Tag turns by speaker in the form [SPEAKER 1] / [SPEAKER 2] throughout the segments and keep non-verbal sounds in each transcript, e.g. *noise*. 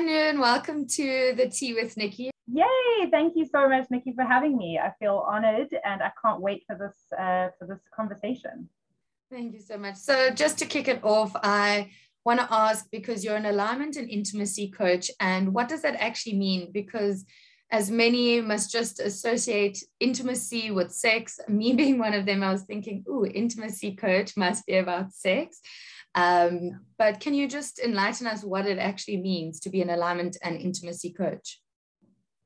[SPEAKER 1] Hi, Noon. Welcome to the Tea with Nikki.
[SPEAKER 2] Yay! Thank you so much, Nikki, for having me. I feel honored and I can't wait for this uh, for this conversation.
[SPEAKER 1] Thank you so much. So, just to kick it off, I want to ask because you're an alignment and intimacy coach, and what does that actually mean? Because as many must just associate intimacy with sex. Me *laughs* being one of them, I was thinking, "Ooh, intimacy coach must be about sex." Um, but can you just enlighten us what it actually means to be an alignment and intimacy coach?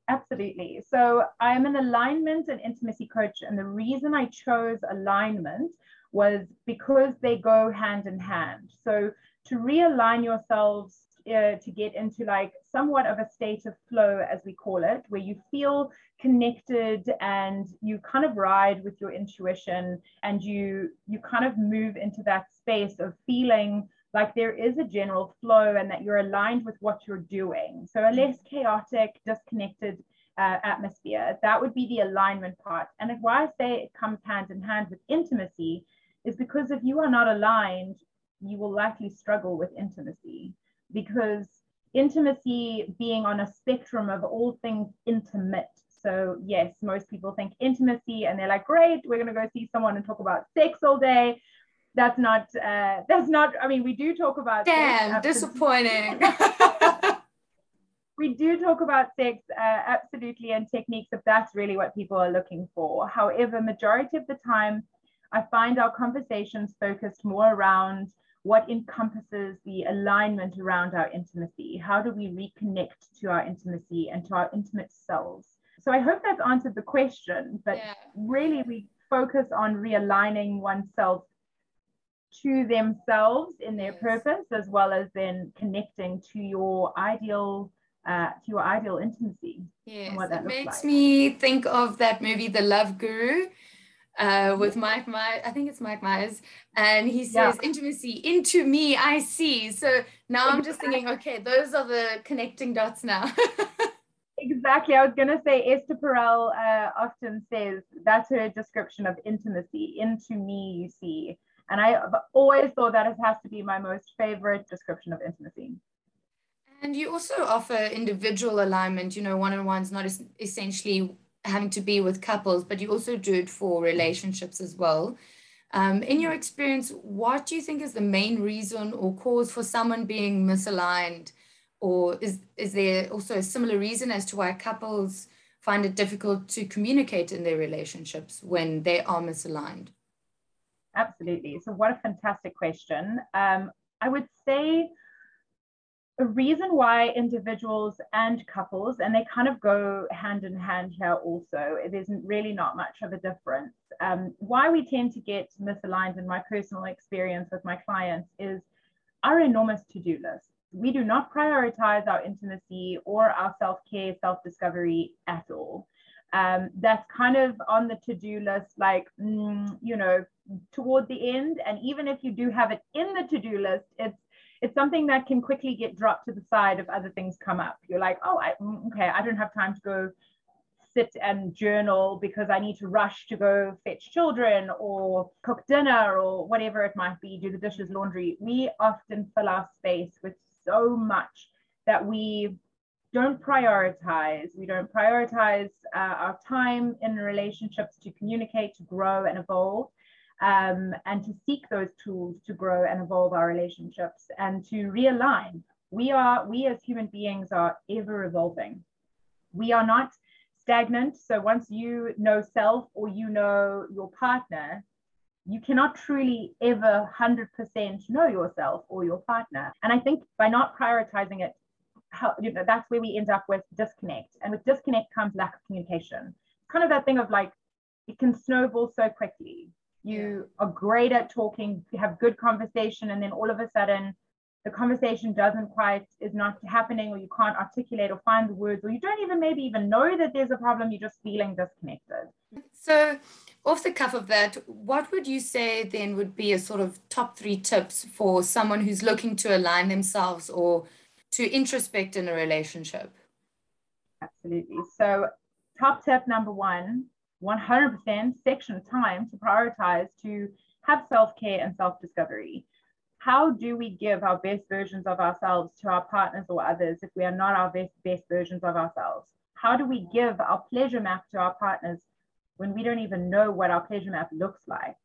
[SPEAKER 2] Absolutely. So I'm an alignment and intimacy coach. And the reason I chose alignment was because they go hand in hand. So to realign yourselves uh, to get into like somewhat of a state of flow, as we call it, where you feel connected and you kind of ride with your intuition and you you kind of move into that space of feeling like there is a general flow and that you're aligned with what you're doing. So a less chaotic, disconnected uh, atmosphere, that would be the alignment part. And why I say it comes hand in hand with intimacy is because if you are not aligned, you will likely struggle with intimacy because intimacy being on a spectrum of all things intimate. So, yes, most people think intimacy and they're like, great, we're going to go see someone and talk about sex all day. That's not uh, that's not i mean we do talk about
[SPEAKER 1] damn sex, disappointing. *laughs*
[SPEAKER 2] We do talk about sex uh, absolutely and techniques if that's really what people are looking for. However majority of the time i find our conversations focused more around what encompasses the alignment around our intimacy how do we reconnect to our intimacy and to our intimate selves so i hope that's answered the question but yeah. really we focus on realigning oneself to themselves in their yes. purpose as well as then connecting to your ideal uh, to your ideal intimacy
[SPEAKER 1] yes it makes like. me think of that movie the love guru uh, with Mike Myers, I think it's Mike Myers, and he says yeah. intimacy into me, I see. So now I'm just thinking, okay, those are the connecting dots now. *laughs*
[SPEAKER 2] exactly. I was going to say Esther Perel uh, often says that's her description of intimacy. Into me, you see. And I've always thought that it has to be my most favorite description of intimacy.
[SPEAKER 1] And you also offer individual alignment, you know, one on one's not essentially having to be with couples, but you also do it for relationships as well. Um, in your experience, what do you think is the main reason or cause for someone being misaligned? Or is, is there also a similar reason as to why couples find it difficult to communicate in their relationships when they are misaligned?
[SPEAKER 2] Absolutely. So, what a fantastic question. Um, I would say a reason why individuals and couples, and they kind of go hand in hand here also, isn't really not much of a difference. Um, why we tend to get misaligned in my personal experience with my clients is our enormous to do list. We do not prioritize our intimacy or our self care, self discovery at all. Um, that's kind of on the to do list, like, mm, you know, toward the end. And even if you do have it in the to do list, it's it's something that can quickly get dropped to the side if other things come up. You're like, oh, I, mm, okay, I don't have time to go sit and journal because I need to rush to go fetch children or cook dinner or whatever it might be, do the dishes, laundry. We often fill our space with so much that we don't prioritize. We don't prioritize uh, our time in relationships to communicate, to grow and evolve um, and to seek those tools to grow and evolve our relationships and to realign. We are, we as human beings are ever evolving. We are not stagnant. So once you know self or you know your partner, you cannot truly ever 100% know yourself or your partner. And I think by not prioritizing it, how, you know, that's where we end up with disconnect. And with disconnect comes lack of communication. It's kind of that thing of like, it can snowball so quickly you are great at talking, have good conversation, and then all of a sudden the conversation doesn't quite is not happening or you can't articulate or find the words or you don't even maybe even know that there's a problem you're just feeling disconnected.
[SPEAKER 1] So off the cuff of that what would you say then would be a sort of top three tips for someone who's looking to align themselves or to introspect in a relationship?
[SPEAKER 2] Absolutely. So top tip number one 100% section time to prioritize to have self care and self discovery. how do we give our best versions of ourselves to our partners or others if we are not our best, best versions of ourselves? How do we give our pleasure map to our partners when we don't even know what our pleasure map looks like?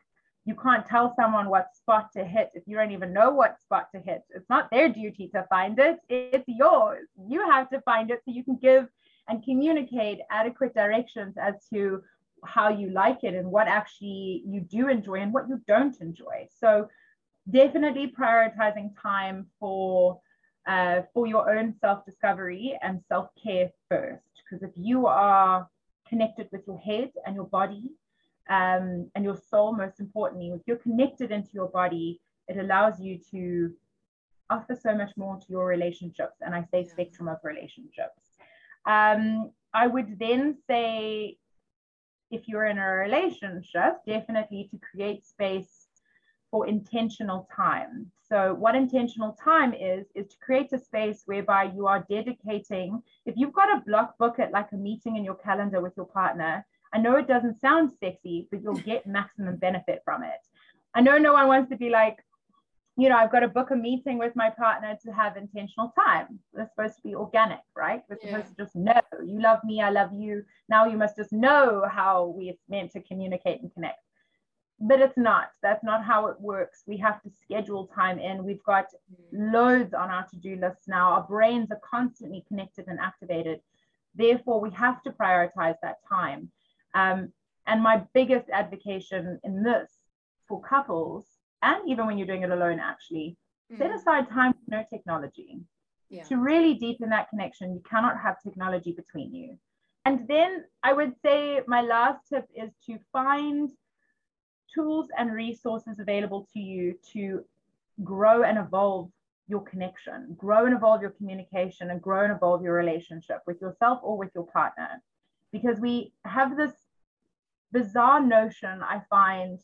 [SPEAKER 2] You can't tell someone what spot to hit if you don't even know what spot to hit. It's not their duty to find it, it's yours. You have to find it so you can give and communicate adequate directions as to how you like it and what actually you do enjoy and what you don't enjoy. So definitely prioritizing time for uh, for your own self-discovery and self-care first. Because if you are connected with your head and your body um, and your soul, most importantly, if you're connected into your body, it allows you to offer so much more to your relationships. And I say spectrum of relationships. Um, I would then say, if you're in a relationship, definitely to create space for intentional time. So, what intentional time is, is to create a space whereby you are dedicating. If you've got a block book it like a meeting in your calendar with your partner, I know it doesn't sound sexy, but you'll get maximum benefit from it. I know no one wants to be like, you know, I've got to book a meeting with my partner to have intentional time. We're supposed to be organic, right? We're yeah. supposed to just know you love me, I love you. Now you must just know how we're meant to communicate and connect but it's not that's not how it works we have to schedule time in we've got loads on our to-do lists now our brains are constantly connected and activated therefore we have to prioritize that time um, and my biggest advocation in this for couples and even when you're doing it alone actually mm. set aside time for no technology yeah. to really deepen that connection you cannot have technology between you and then i would say my last tip is to find tools and resources available to you to grow and evolve your connection, grow and evolve your communication, and grow and evolve your relationship with yourself or with your partner. Because we have this bizarre notion, I find,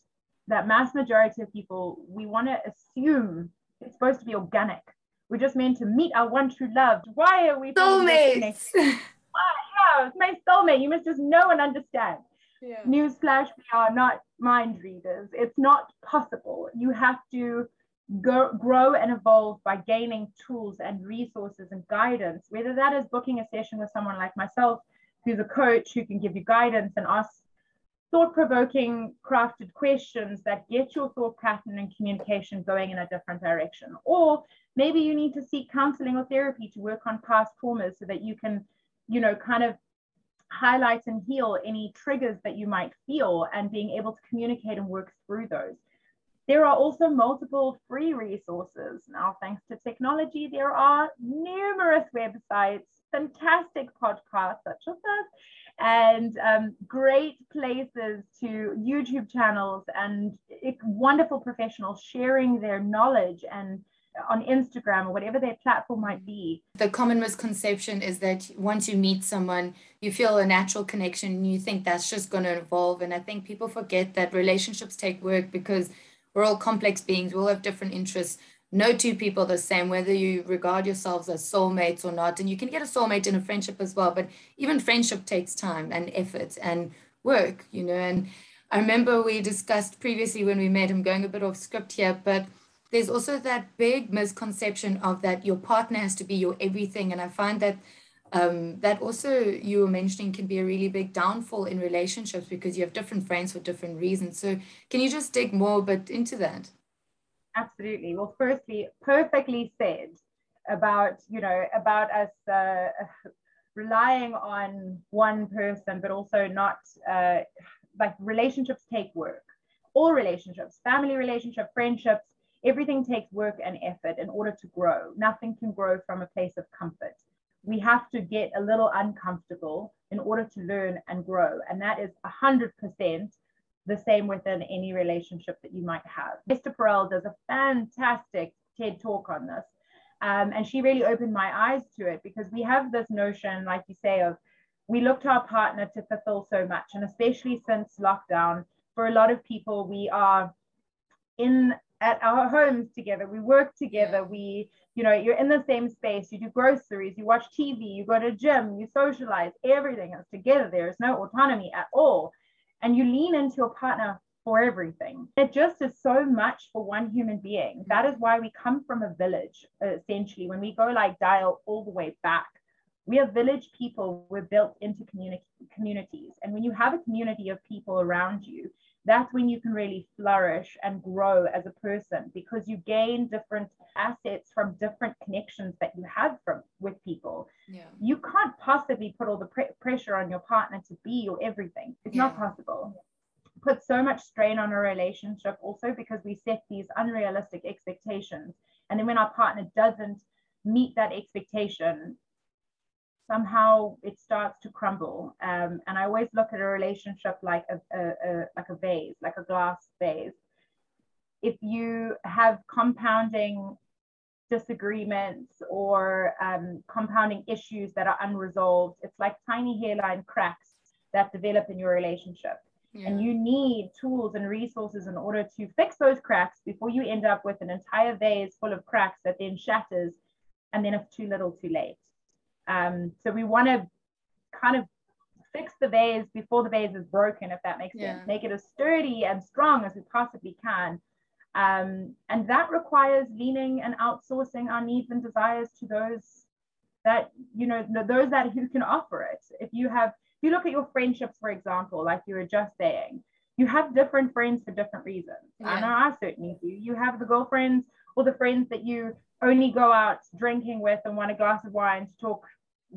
[SPEAKER 2] that mass majority of people, we want to assume it's supposed to be organic. We're just meant to meet our one true love. Why are we
[SPEAKER 1] soulmates? *laughs*
[SPEAKER 2] yeah, it's my soulmate. You must just know and understand. Yeah. Newsflash, we are not mind readers. It's not possible. You have to go, grow and evolve by gaining tools and resources and guidance, whether that is booking a session with someone like myself, who's a coach who can give you guidance and ask thought provoking, crafted questions that get your thought pattern and communication going in a different direction. Or maybe you need to seek counseling or therapy to work on past traumas so that you can, you know, kind of highlight and heal any triggers that you might feel and being able to communicate and work through those. There are also multiple free resources. Now, thanks to technology, there are numerous websites, fantastic podcasts such as this, and um, great places to YouTube channels and wonderful professionals sharing their knowledge and on Instagram or whatever their platform might be.
[SPEAKER 1] The common misconception is that once you meet someone, you feel a natural connection and you think that's just going to evolve. And I think people forget that relationships take work because we're all complex beings, we all have different interests. No two people are the same, whether you regard yourselves as soulmates or not. And you can get a soulmate in a friendship as well, but even friendship takes time and effort and work, you know. And I remember we discussed previously when we met, I'm going a bit off script here, but there's also that big misconception of that your partner has to be your everything. And I find that um, that also you were mentioning can be a really big downfall in relationships because you have different friends for different reasons. So can you just dig more but into that?
[SPEAKER 2] Absolutely. Well, firstly, perfectly said about, you know, about us uh, relying on one person, but also not uh, like relationships take work. All relationships, family relationship, friendships, Everything takes work and effort in order to grow. Nothing can grow from a place of comfort. We have to get a little uncomfortable in order to learn and grow. And that is 100% the same within any relationship that you might have. Esther Perel does a fantastic TED talk on this. Um, and she really opened my eyes to it because we have this notion, like you say, of we look to our partner to fulfill so much. And especially since lockdown, for a lot of people, we are in at our homes together we work together we you know you're in the same space you do groceries you watch tv you go to gym you socialize everything is together there is no autonomy at all and you lean into your partner for everything. It just is so much for one human being. Mm. That is why we come from a village, essentially. When we go like dial all the way back, we are village people. We're built into communi- communities. And when you have a community of people around you, that's when you can really flourish and grow as a person because you gain different assets from different connections that you have from with people yeah. you can't possibly put all the pre- pressure on your partner to be your everything it's yeah. not possible put so much strain on a relationship also because we set these unrealistic expectations and then when our partner doesn't meet that expectation somehow it starts to crumble. Um, and I always look at a relationship like a, a, a, like a vase, like a glass vase. If you have compounding disagreements or um, compounding issues that are unresolved, it's like tiny hairline cracks that develop in your relationship. Yeah. And you need tools and resources in order to fix those cracks before you end up with an entire vase full of cracks that then shatters. And then it's too little too late. Um, so we want to kind of fix the vase before the vase is broken, if that makes yeah. sense. Make it as sturdy and strong as we possibly can. Um, and that requires leaning and outsourcing our needs and desires to those that, you know, those that who can offer it. If you have, if you look at your friendships, for example, like you were just saying, you have different friends for different reasons. Yeah. And I certainly do. You have the girlfriends or the friends that you only go out drinking with and want a glass of wine to talk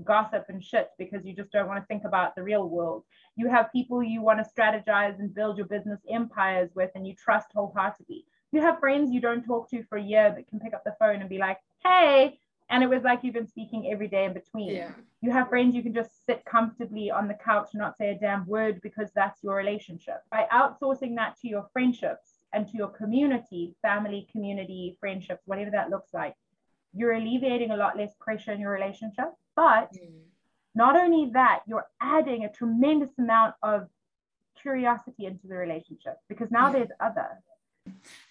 [SPEAKER 2] gossip and shit because you just don't want to think about the real world. You have people you want to strategize and build your business empires with and you trust wholeheartedly. You have friends you don't talk to for a year that can pick up the phone and be like, hey, and it was like you've been speaking every day in between. Yeah. You have friends you can just sit comfortably on the couch and not say a damn word because that's your relationship. By outsourcing that to your friendships and to your community, family, community, friendships, whatever that looks like, you're alleviating a lot less pressure in your relationship but mm. not only that, you're adding a tremendous amount of curiosity into the relationship because now yeah. there's other.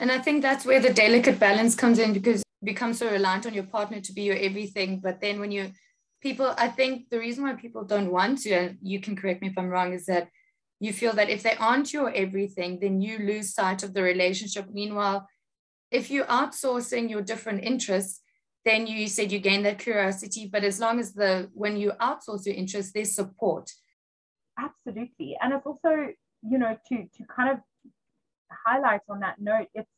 [SPEAKER 1] And I think that's where the delicate balance comes in because you become so reliant on your partner to be your everything. But then when you people, I think the reason why people don't want to, and you can correct me if I'm wrong, is that you feel that if they aren't your everything, then you lose sight of the relationship. Meanwhile, if you're outsourcing your different interests, then you said you gain that curiosity. But as long as the when you outsource your interests, there's support.
[SPEAKER 2] Absolutely. And it's also you know to to kind of highlight on that note it's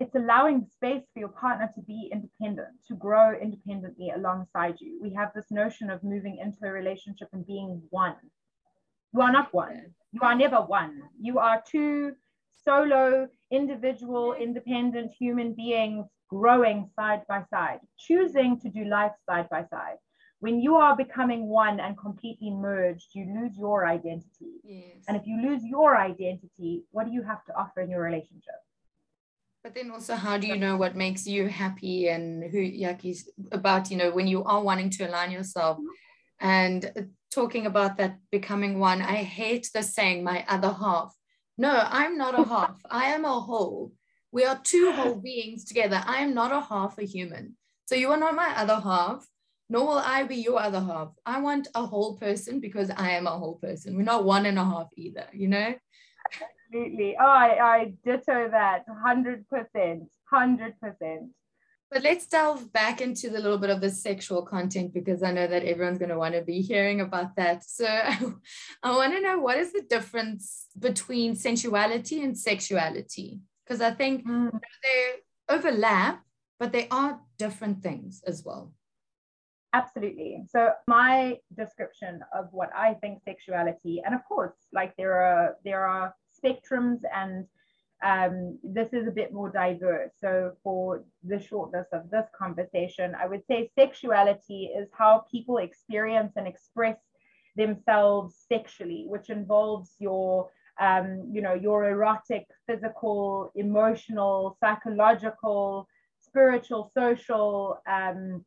[SPEAKER 2] it's allowing space for your partner to be independent to grow independently alongside you. We have this notion of moving into a relationship and being one you are not one you are never one you are two solo individual independent human beings growing side by side, choosing to do life side by side. When you are becoming one and completely merged, you lose your identity. Yes. And if you lose your identity, what do you have to offer in your relationship?
[SPEAKER 1] But then also, how do you know what makes you happy and who Yaki's about, you know, when you are wanting to align yourself mm-hmm. and talking about that becoming one? I hate the saying, my other half. No, I'm not a *laughs* half, I am a whole. We are two whole beings together. I am not a half a human. So you are not my other half, nor will I be your other half. I want a whole person because I am a whole person. We're not one and a half either, you know?
[SPEAKER 2] Absolutely. Oh, I, I ditto that 100%. 100%.
[SPEAKER 1] But let's delve back into the little bit of the sexual content because I know that everyone's going to want to be hearing about that. So *laughs* I want to know what is the difference between sensuality and sexuality? because I think mm. they overlap, but they are different things as well.
[SPEAKER 2] Absolutely. So my description of what I think sexuality, and of course, like there are there are spectrums, and um, this is a bit more diverse. So for the shortness of this conversation, I would say sexuality is how people experience and express themselves sexually, which involves your um, you know, your erotic, physical, emotional, psychological, spiritual, social um,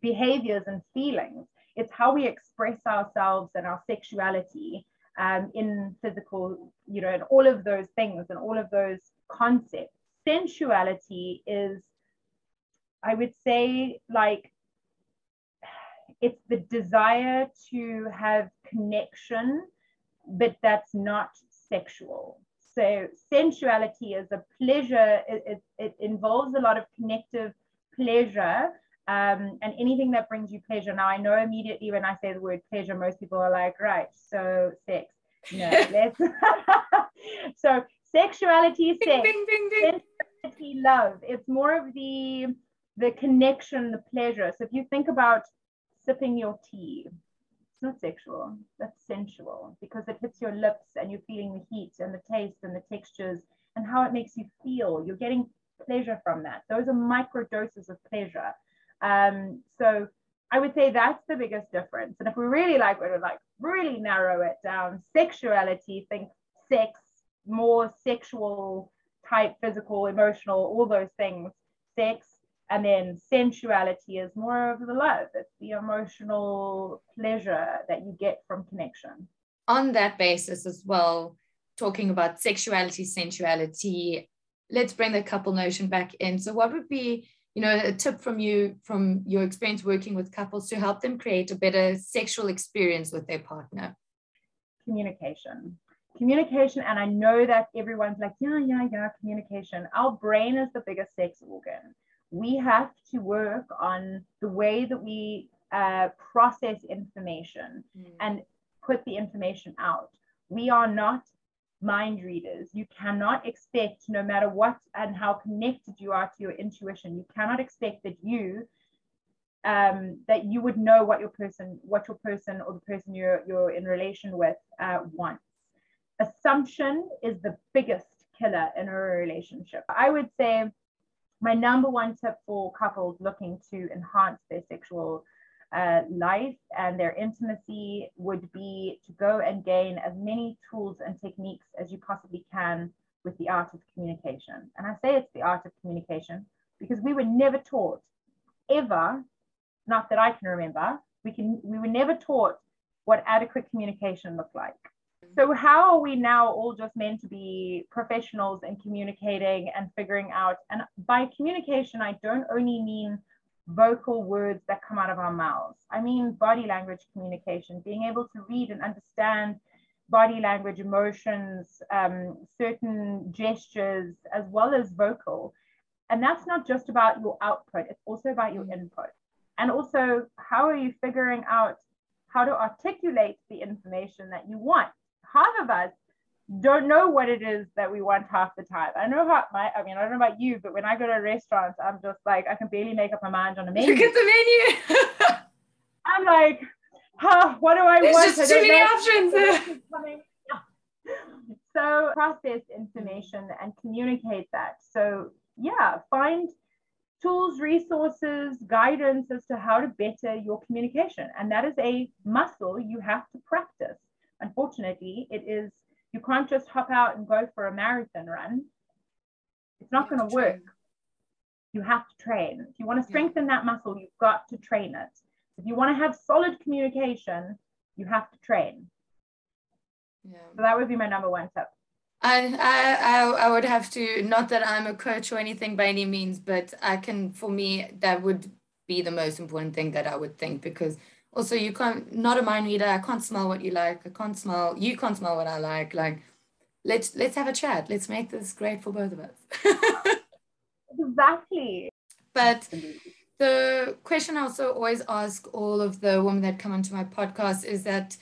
[SPEAKER 2] behaviors and feelings. It's how we express ourselves and our sexuality um, in physical, you know, and all of those things and all of those concepts. Sensuality is, I would say, like, it's the desire to have connection but that's not sexual. So sensuality is a pleasure. It, it, it involves a lot of connective pleasure um, and anything that brings you pleasure. Now, I know immediately when I say the word pleasure, most people are like, right, so sex. No, *laughs* let's. *laughs* so sexuality, sex, bing, bing, bing, sensuality, love. It's more of the the connection, the pleasure. So if you think about sipping your tea, it's not sexual, that's sensual because it hits your lips and you're feeling the heat and the taste and the textures and how it makes you feel. You're getting pleasure from that. Those are micro doses of pleasure. Um, so I would say that's the biggest difference. And if we really like, we would like really narrow it down, sexuality, think sex, more sexual type, physical, emotional, all those things, sex, and then sensuality is more of the love. It's the emotional pleasure that you get from connection.
[SPEAKER 1] On that basis as well, talking about sexuality, sensuality, let's bring the couple notion back in. So what would be you know, a tip from you from your experience working with couples to help them create a better sexual experience with their partner?
[SPEAKER 2] Communication. Communication, and I know that everyone's like, yeah, yeah, yeah, communication. Our brain is the biggest sex organ. We have to work on the way that we uh, process information mm. and put the information out. We are not mind readers. You cannot expect, no matter what and how connected you are to your intuition, you cannot expect that you um, that you would know what your person, what your person or the person you're you're in relation with uh, wants. Assumption is the biggest killer in a relationship. I would say my number one tip for couples looking to enhance their sexual uh, life and their intimacy would be to go and gain as many tools and techniques as you possibly can with the art of communication. And I say it's the art of communication because we were never taught ever, not that I can remember, we can we were never taught what adequate communication looked like. So how are we now all just meant to be professionals in communicating and figuring out? And by communication, I don't only mean vocal words that come out of our mouths. I mean, body language communication, being able to read and understand body language, emotions, um, certain gestures, as well as vocal. And that's not just about your output, it's also about your input. And also, how are you figuring out how to articulate the information that you want? Half of us don't know what it is that we want half the time. I know how my I mean I don't know about you, but when I go to restaurants, I'm just like I can barely make up my mind on a menu.
[SPEAKER 1] Look at the menu. *laughs*
[SPEAKER 2] I'm like, huh, what do I
[SPEAKER 1] There's
[SPEAKER 2] want?
[SPEAKER 1] Just too many options. *laughs*
[SPEAKER 2] so process information and communicate that. So yeah, find tools, resources, guidance as to how to better your communication. And that is a muscle you have to practice. Unfortunately, it is you can't just hop out and go for a marathon run. It's not going to work. You have to train. If you want to strengthen that muscle, you've got to train it. If you want to have solid communication, you have to train. Yeah. So that would be my number one tip.
[SPEAKER 1] I, I I would have to not that I'm a coach or anything by any means, but I can for me that would be the most important thing that I would think because also you can't not a mind reader i can't smell what you like i can't smell you can't smell what i like like let's let's have a chat let's make this great for both of us. *laughs*
[SPEAKER 2] Exactly.
[SPEAKER 1] But the question i also always ask all of the women that come onto my podcast is that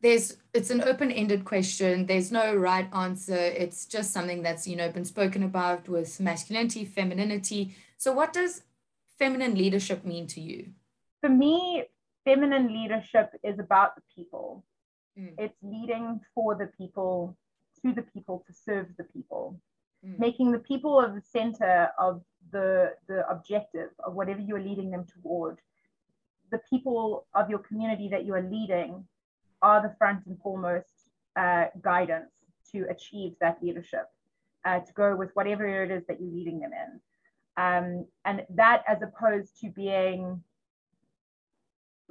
[SPEAKER 1] there's it's an open-ended question there's no right answer it's just something that's you know been spoken about with masculinity femininity. So what does feminine leadership mean to you?
[SPEAKER 2] For me feminine leadership is about the people. Mm. It's leading for the people, to the people, to serve the people, mm. making the people of the center of the, the objective of whatever you are leading them toward. The people of your community that you are leading are the front and foremost uh, guidance to achieve that leadership, uh, to go with whatever it is that you're leading them in. Um, and that as opposed to being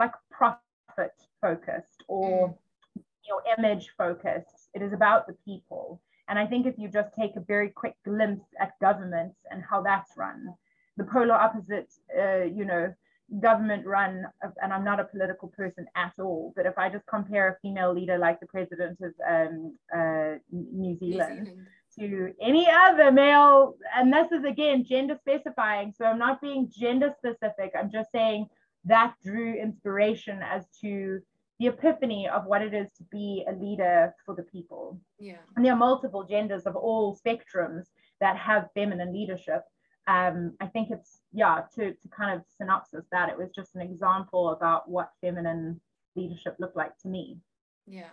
[SPEAKER 2] like profit focused or mm. your image focused. It is about the people. And I think if you just take a very quick glimpse at government and how that's run, the polar opposite, uh, you know, government run, and I'm not a political person at all, but if I just compare a female leader like the president of um, uh, New Zealand. New Zealand to any other male, and this is again gender specifying. So I'm not being gender specific. I'm just saying that drew inspiration as to the epiphany of what it is to be a leader for the people.
[SPEAKER 1] Yeah.
[SPEAKER 2] And there are multiple genders of all spectrums that have feminine leadership. Um, I think it's yeah, to, to kind of synopsis that it was just an example about what feminine leadership looked like to me.
[SPEAKER 1] Yeah.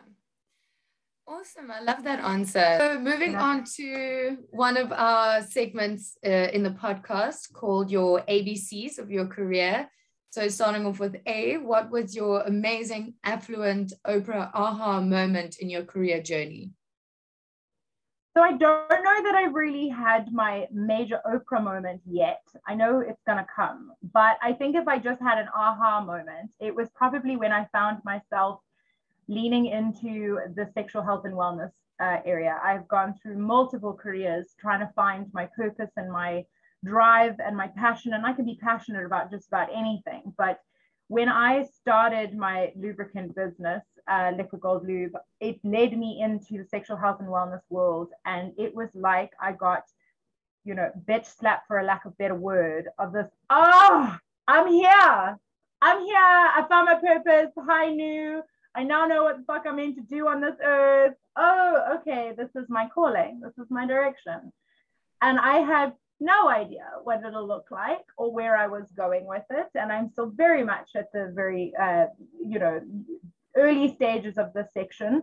[SPEAKER 1] Awesome. I love that answer. So, moving yeah. on to one of our segments uh, in the podcast called Your ABCs of Your Career. So, starting off with A, what was your amazing, affluent Oprah aha moment in your career journey?
[SPEAKER 2] So, I don't know that I've really had my major Oprah moment yet. I know it's going to come, but I think if I just had an aha moment, it was probably when I found myself leaning into the sexual health and wellness uh, area. I've gone through multiple careers trying to find my purpose and my drive and my passion. And I can be passionate about just about anything. But when I started my lubricant business, uh, Liquid Gold Lube, it led me into the sexual health and wellness world. And it was like I got, you know, bitch slap for a lack of better word of this, oh, I'm here. I'm here. I found my purpose. Hi, new. I now know what the fuck I'm meant to do on this earth. Oh, okay, this is my calling. This is my direction. And I had no idea what it'll look like or where I was going with it. And I'm still very much at the very, uh, you know, early stages of this section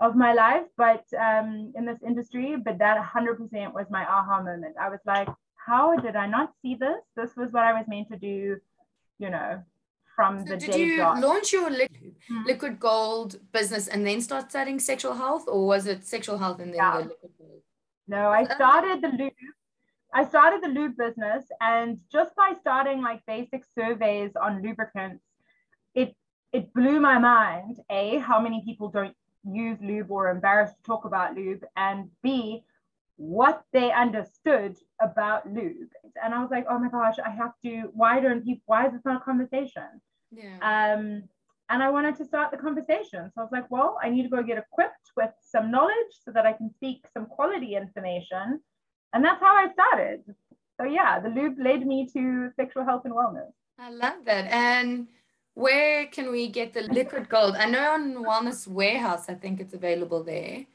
[SPEAKER 2] of my life, but um, in this industry. But that 100% was my aha moment. I was like, how did I not see this? This was what I was meant to do, you know, from so the did
[SPEAKER 1] you launch your liquid, mm-hmm. liquid gold business and then start studying sexual health or was it sexual health and then yeah. the liquid gold
[SPEAKER 2] no i started the lube i started the lube business and just by starting like basic surveys on lubricants it it blew my mind a how many people don't use lube or are embarrassed to talk about lube and b what they understood about lube. And I was like, oh my gosh, I have to, why don't people, why is this not a conversation?
[SPEAKER 1] Yeah.
[SPEAKER 2] Um, and I wanted to start the conversation. So I was like, well, I need to go get equipped with some knowledge so that I can speak some quality information. And that's how I started. So yeah, the lube led me to sexual health and wellness.
[SPEAKER 1] I love that. And where can we get the liquid gold? I know on Wellness Warehouse, I think it's available there.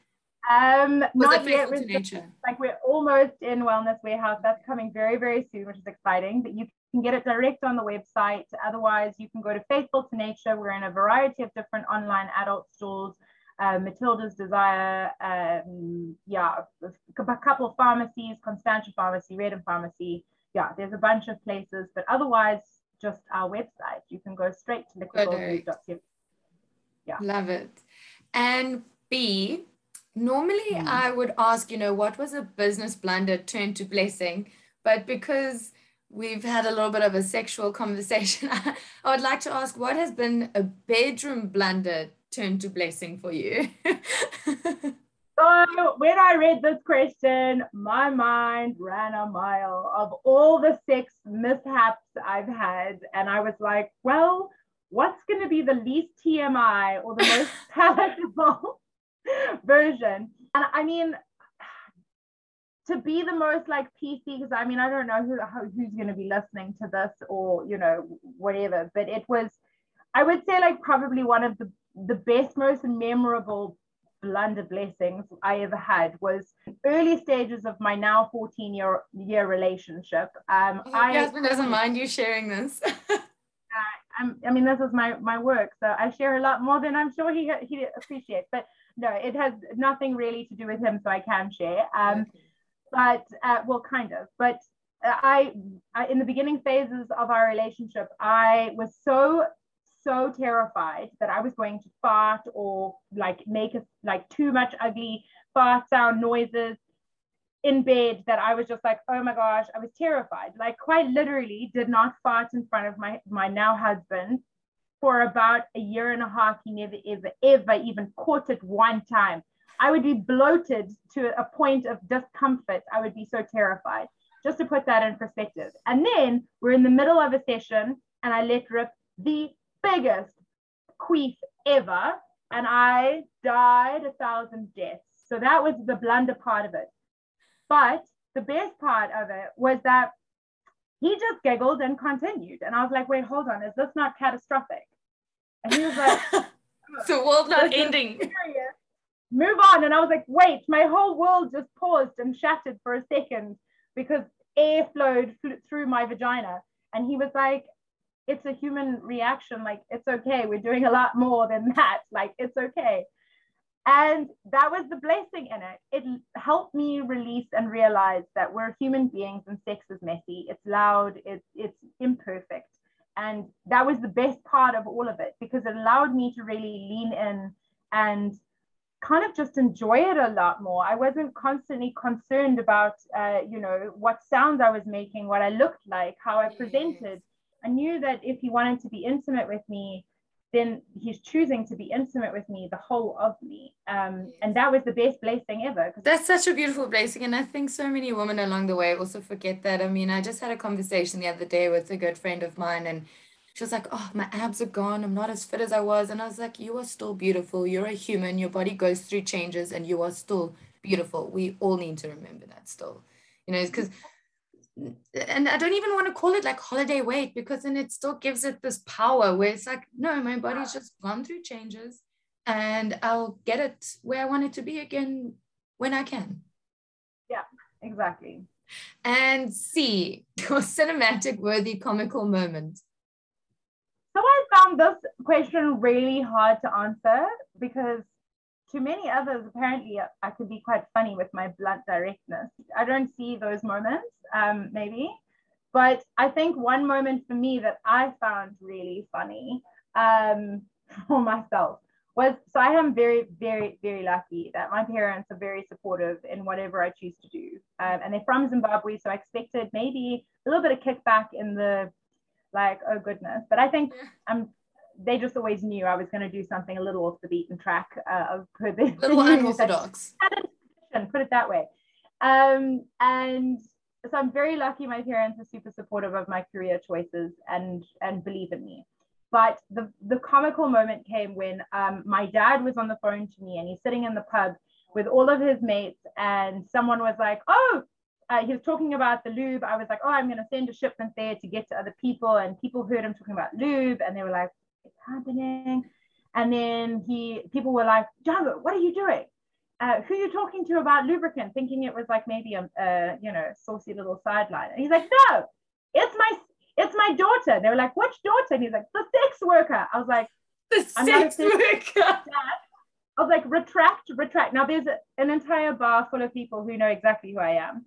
[SPEAKER 2] Um, Was not yet. nature? Like we're almost in Wellness Warehouse. That's coming very, very soon, which is exciting. But you can get it direct on the website. Otherwise, you can go to Faithful to Nature. We're in a variety of different online adult stores. Uh, Matilda's Desire, um, yeah, a couple of pharmacies, Constantia Pharmacy, Redden Pharmacy. Yeah, there's a bunch of places, but otherwise, just our website. You can go straight to liquidgoldfood.co.
[SPEAKER 1] Yeah. Love it. And B, normally mm. I would ask, you know, what was a business blunder turned to blessing? But because we've had a little bit of a sexual *laughs* conversation, I would like to ask what has been a bedroom blunder turned to blessing for you? *laughs*
[SPEAKER 2] so when I read this question, my mind ran a mile of all the sex mishaps I've had. And I was like, well, what's going to be the least TMI or the most *laughs* palatable version? And I mean, to be the most like PC, because I mean, I don't know who who's going to be listening to this or you know whatever, but it was, I would say like probably one of the the best, most memorable blunder blessings I ever had was early stages of my now 14 year year relationship. Um,
[SPEAKER 1] oh, I, husband doesn't mind you sharing this. *laughs*
[SPEAKER 2] uh, i mean, this is my my work, so I share a lot more than I'm sure he he appreciates. But no, it has nothing really to do with him, so I can share. Um, okay but uh, well, kind of. But I, I, in the beginning phases of our relationship, I was so so terrified that I was going to fart or like make a, like too much ugly fart sound noises in bed that I was just like, oh my gosh, I was terrified. Like quite literally did not fart in front of my my now husband for about a year and a half. He never ever ever even caught it one time. I would be bloated to a point of discomfort. I would be so terrified. Just to put that in perspective. And then we're in the middle of a session and I let rip the biggest queef ever. And I died a thousand deaths. So that was the blunder part of it. But the best part of it was that he just giggled and continued. And I was like, wait, hold on, is this not catastrophic? And he was like, *laughs*
[SPEAKER 1] the world not ending.
[SPEAKER 2] Move on. And I was like, wait, my whole world just paused and shattered for a second because air flowed through my vagina. And he was like, it's a human reaction. Like, it's okay. We're doing a lot more than that. *laughs* Like, it's okay. And that was the blessing in it. It helped me release and realize that we're human beings and sex is messy. It's loud. It's it's imperfect. And that was the best part of all of it because it allowed me to really lean in and kind of just enjoy it a lot more. I wasn't constantly concerned about, uh, you know, what sounds I was making, what I looked like, how I presented. I knew that if he wanted to be intimate with me, then he's choosing to be intimate with me, the whole of me. Um, and that was the best blessing ever.
[SPEAKER 1] That's such a beautiful blessing. And I think so many women along the way also forget that. I mean, I just had a conversation the other day with a good friend of mine, and she was like, Oh, my abs are gone. I'm not as fit as I was. And I was like, You are still beautiful. You're a human. Your body goes through changes, and you are still beautiful. We all need to remember that still. You know, because and I don't even want to call it like holiday weight because then it still gives it this power where it's like, no, my body's just gone through changes and I'll get it where I want it to be again when I can.
[SPEAKER 2] Yeah, exactly.
[SPEAKER 1] And C, your *laughs* cinematic worthy comical moment.
[SPEAKER 2] So I found this question really hard to answer because to many others, apparently, I could be quite funny with my blunt directness. I don't see those moments, um, maybe. But I think one moment for me that I found really funny um, *laughs* for myself was so I am very, very, very lucky that my parents are very supportive in whatever I choose to do. Um, and they're from Zimbabwe, so I expected maybe a little bit of kickback in the like, oh goodness. But I think I'm they just always knew I was going to do something a little off the beaten track uh, *laughs* the
[SPEAKER 1] little *laughs* unorthodox.
[SPEAKER 2] Put it that way. Um, and so I'm very lucky. My parents are super supportive of my career choices and and believe in me. But the the comical moment came when um, my dad was on the phone to me and he's sitting in the pub with all of his mates and someone was like, oh. Uh, he was talking about the lube. I was like, oh, I'm going to send a shipment there to get to other people. And people heard him talking about lube and they were like, it's happening. And then he, people were like, Django, what are you doing? Uh, who are you talking to about lubricant? Thinking it was like maybe a, a you know, saucy little sideline. And he's like, no, it's my, it's my daughter. They were like, which daughter? And he's like, the sex worker. I was like,
[SPEAKER 1] the I'm sex worker. *laughs*
[SPEAKER 2] I was like, retract, retract. Now there's a, an entire bar full of people who know exactly who I am.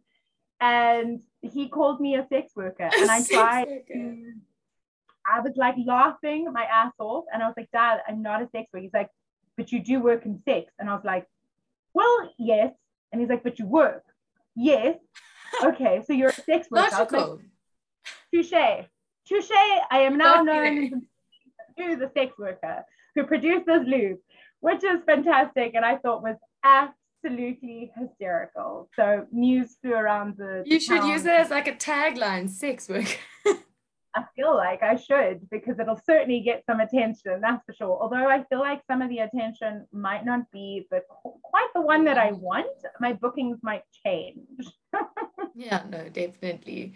[SPEAKER 2] And he called me a sex worker. And I tried to I was like laughing my ass off. And I was like, Dad, I'm not a sex worker. He's like, but you do work in sex. And I was like, well, yes. And he's like, but you work. Yes. *laughs* Okay. So you're a sex worker. Logical. Touche. Touche. I am now known as the sex worker who produces lube, which is fantastic. And I thought was absolutely hysterical. So news flew around the.
[SPEAKER 1] You should town. use it as like a tagline, sex worker. *laughs*
[SPEAKER 2] I feel like I should because it'll certainly get some attention, that's for sure. Although I feel like some of the attention might not be the quite the one that I want, my bookings might change. *laughs*
[SPEAKER 1] yeah, no, definitely.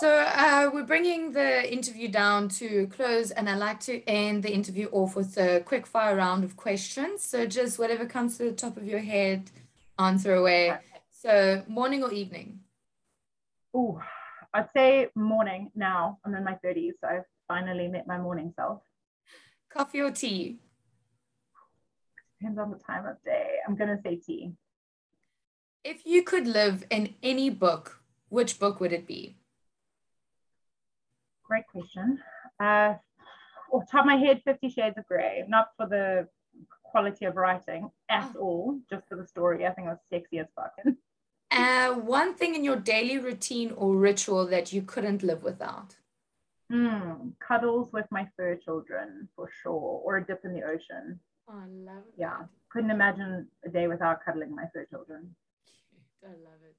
[SPEAKER 1] So uh, we're bringing the interview down to close, and I like to end the interview off with a quick fire round of questions. So just whatever comes to the top of your head, answer away. So morning or evening?
[SPEAKER 2] Oh, I'd say morning now. I'm in my 30s, so I've finally met my morning self.
[SPEAKER 1] Coffee or tea?
[SPEAKER 2] Depends on the time of day. I'm going to say tea.
[SPEAKER 1] If you could live in any book, which book would it be?
[SPEAKER 2] Great question. Uh, off top of my head, Fifty Shades of Grey. Not for the quality of writing at oh. all, just for the story. I think it was sexy as fuck.
[SPEAKER 1] Uh, one thing in your daily routine or ritual that you couldn't live without?
[SPEAKER 2] Mm, cuddles with my fur children for sure, or a dip in the ocean.
[SPEAKER 1] Oh, I love it.
[SPEAKER 2] Yeah, couldn't imagine a day without cuddling my fur children.
[SPEAKER 1] I love it.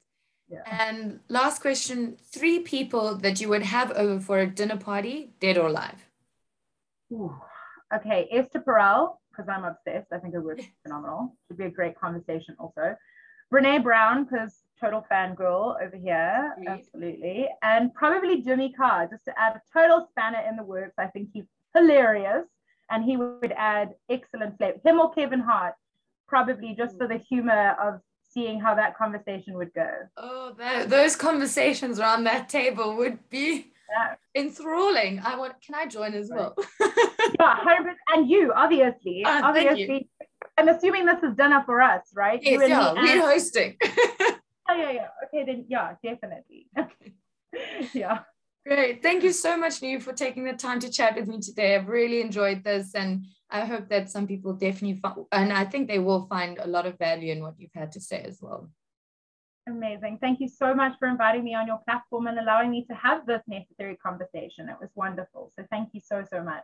[SPEAKER 1] Yeah. And last question three people that you would have over for a dinner party, dead or alive?
[SPEAKER 2] Ooh. Okay, Esther Perel, because I'm obsessed. I think her work is *laughs* phenomenal. Should be a great conversation also. Brene Brown, because total fangirl over here. Great. Absolutely. And probably Jimmy Carr, just to add a total spanner in the works. I think he's hilarious. And he would add excellent flavor. Him or Kevin Hart, probably just for the humor of seeing how that conversation would go.
[SPEAKER 1] Oh, that, those conversations around that table would be yeah. enthralling. I want. Can I join as well? *laughs*
[SPEAKER 2] yeah, hundred and you obviously, uh, obviously. I'm assuming this is dinner for us, right?
[SPEAKER 1] Yes, yeah, we're hosting. *laughs*
[SPEAKER 2] yeah, yeah, yeah. Okay, then yeah, definitely. *laughs* yeah.
[SPEAKER 1] Great. Thank you so much, New, for taking the time to chat with me today. I've really enjoyed this and I hope that some people definitely find, and I think they will find a lot of value in what you've had to say as well.
[SPEAKER 2] Amazing. Thank you so much for inviting me on your platform and allowing me to have this necessary conversation. It was wonderful. So thank you so, so much.